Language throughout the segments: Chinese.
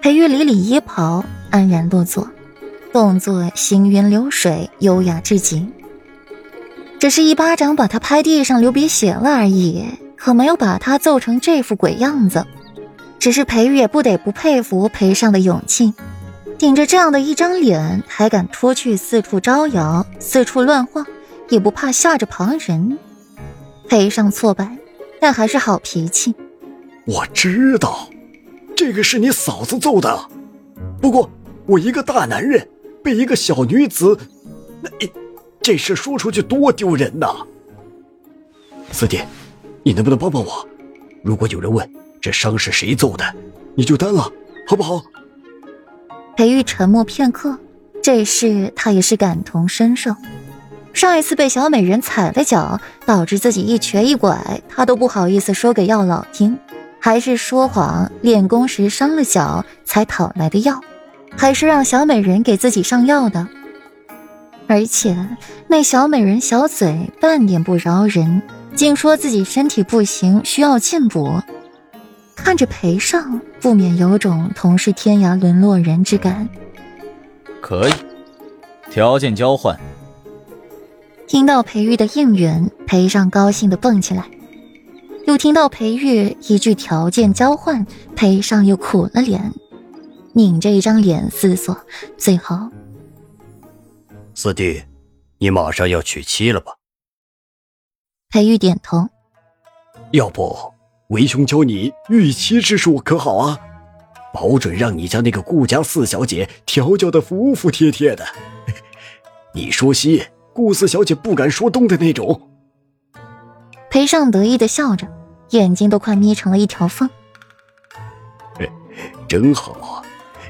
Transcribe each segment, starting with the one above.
裴玉理理衣袍，安然落座，动作行云流水，优雅至极。只是一巴掌把他拍地上流鼻血了而已，可没有把他揍成这副鬼样子。只是裴玉也不得不佩服裴尚的勇气，顶着这样的一张脸，还敢出去四处招摇、四处乱晃，也不怕吓着旁人。裴尚挫败，但还是好脾气。我知道，这个是你嫂子揍的。不过我一个大男人被一个小女子，那这事说出去多丢人呐！四弟，你能不能帮帮我？如果有人问。这伤是谁揍的？你就担了，好不好？裴玉沉默片刻，这事他也是感同身受。上一次被小美人踩了脚，导致自己一瘸一拐，他都不好意思说给药老听，还是说谎练功时伤了脚才讨来的药，还是让小美人给自己上药的。而且那小美人小嘴半点不饶人，竟说自己身体不行，需要进补。看着裴尚，不免有种同是天涯沦落人之感。可以，条件交换。听到裴玉的应允，裴尚高兴的蹦起来。又听到裴玉一句条件交换，裴尚又苦了脸，拧着一张脸思索，最后，四弟，你马上要娶妻了吧？裴玉点头。要不？为兄教你御妻之术可好啊？保准让你家那个顾家四小姐调教的服服帖帖的。你说西，顾四小姐不敢说东的那种。裴尚得意的笑着，眼睛都快眯成了一条缝。真好，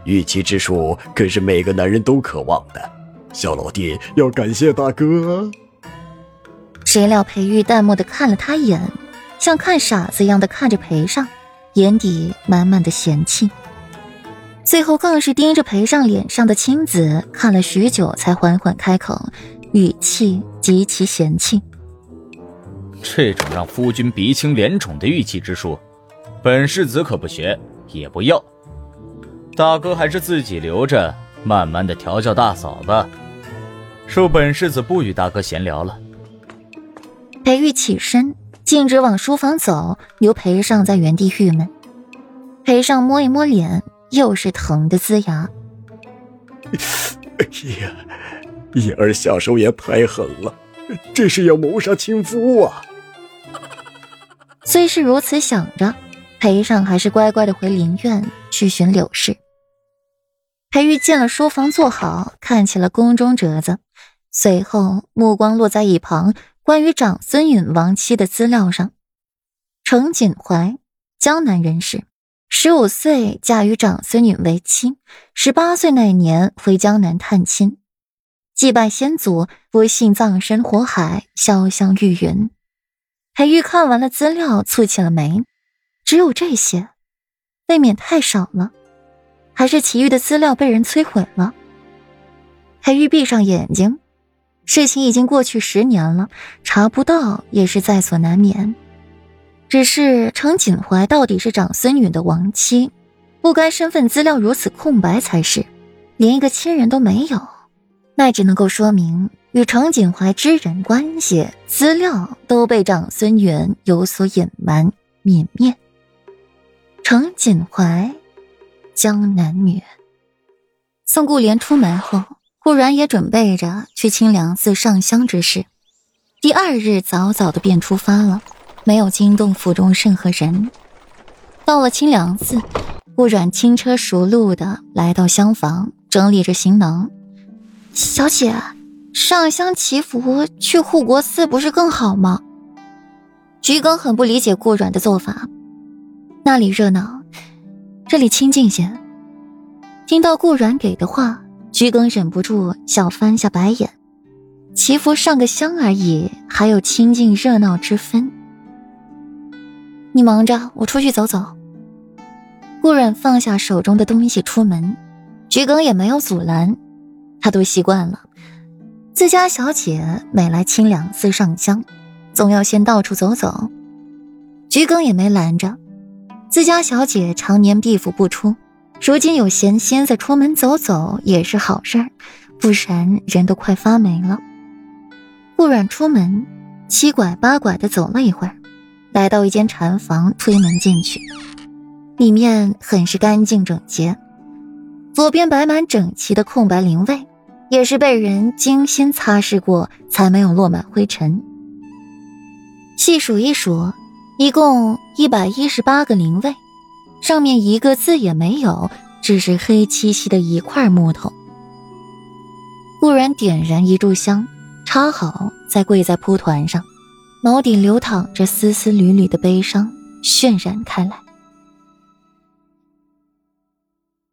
御妻之术可是每个男人都渴望的。小老弟要感谢大哥。谁料裴玉淡漠的看了他一眼。像看傻子一样的看着裴尚，眼底满满的嫌弃。最后更是盯着裴尚脸上的青紫，看了许久，才缓缓开口，语气极其嫌弃：“这种让夫君鼻青脸肿的玉器之术，本世子可不学，也不要。大哥还是自己留着，慢慢的调教大嫂吧。恕本世子不与大哥闲聊了。”裴玉起身。径直往书房走，留裴尚在原地郁闷。裴尚摸一摸脸，又是疼的龇牙。哎呀，叶儿下手也太狠了，这是要谋杀亲夫啊！虽是如此想着，裴尚还是乖乖的回林院去寻柳氏。裴玉进了书房坐好，看起了宫中折子，随后目光落在一旁。关于长孙允亡妻的资料上，程锦怀，江南人士，十五岁嫁与长孙允为妻，十八岁那年回江南探亲，祭拜先祖，不幸葬身火海，潇湘玉云。裴玉看完了资料，蹙起了眉，只有这些，未免太少了，还是其余的资料被人摧毁了？裴玉闭上眼睛。事情已经过去十年了，查不到也是在所难免。只是程锦怀到底是长孙允的亡妻，不该身份资料如此空白才是，连一个亲人都没有，那只能够说明与程锦怀之人关系、资料都被长孙允有所隐瞒泯灭。程锦怀，江南女。宋顾莲出门后。顾然也准备着去清凉寺上香之事，第二日早早的便出发了，没有惊动府中任何人。到了清凉寺，顾阮轻车熟路的来到厢房，整理着行囊。小姐，上香祈福去护国寺不是更好吗？桔梗很不理解顾阮的做法，那里热闹，这里清静些。听到顾阮给的话。桔梗忍不住笑，翻下白眼。祈福上个香而已，还有清静热闹之分。你忙着，我出去走走。顾阮放下手中的东西出门，桔梗也没有阻拦。他都习惯了，自家小姐每来清凉寺上香，总要先到处走走。桔梗也没拦着，自家小姐常年闭府不出，如今有闲心思出门走走也是好事儿，不然人都快发霉了。顾阮出门，七拐八拐的走了一会儿，来到一间禅房，推门进去，里面很是干净整洁，左边摆满整齐的空白灵位，也是被人精心擦拭过，才没有落满灰尘。细数一数。一共一百一十八个灵位，上面一个字也没有，只是黑漆漆的一块木头。顾然点燃一炷香，插好，再跪在蒲团上，眸底流淌着丝丝缕缕的悲伤，渲染开来。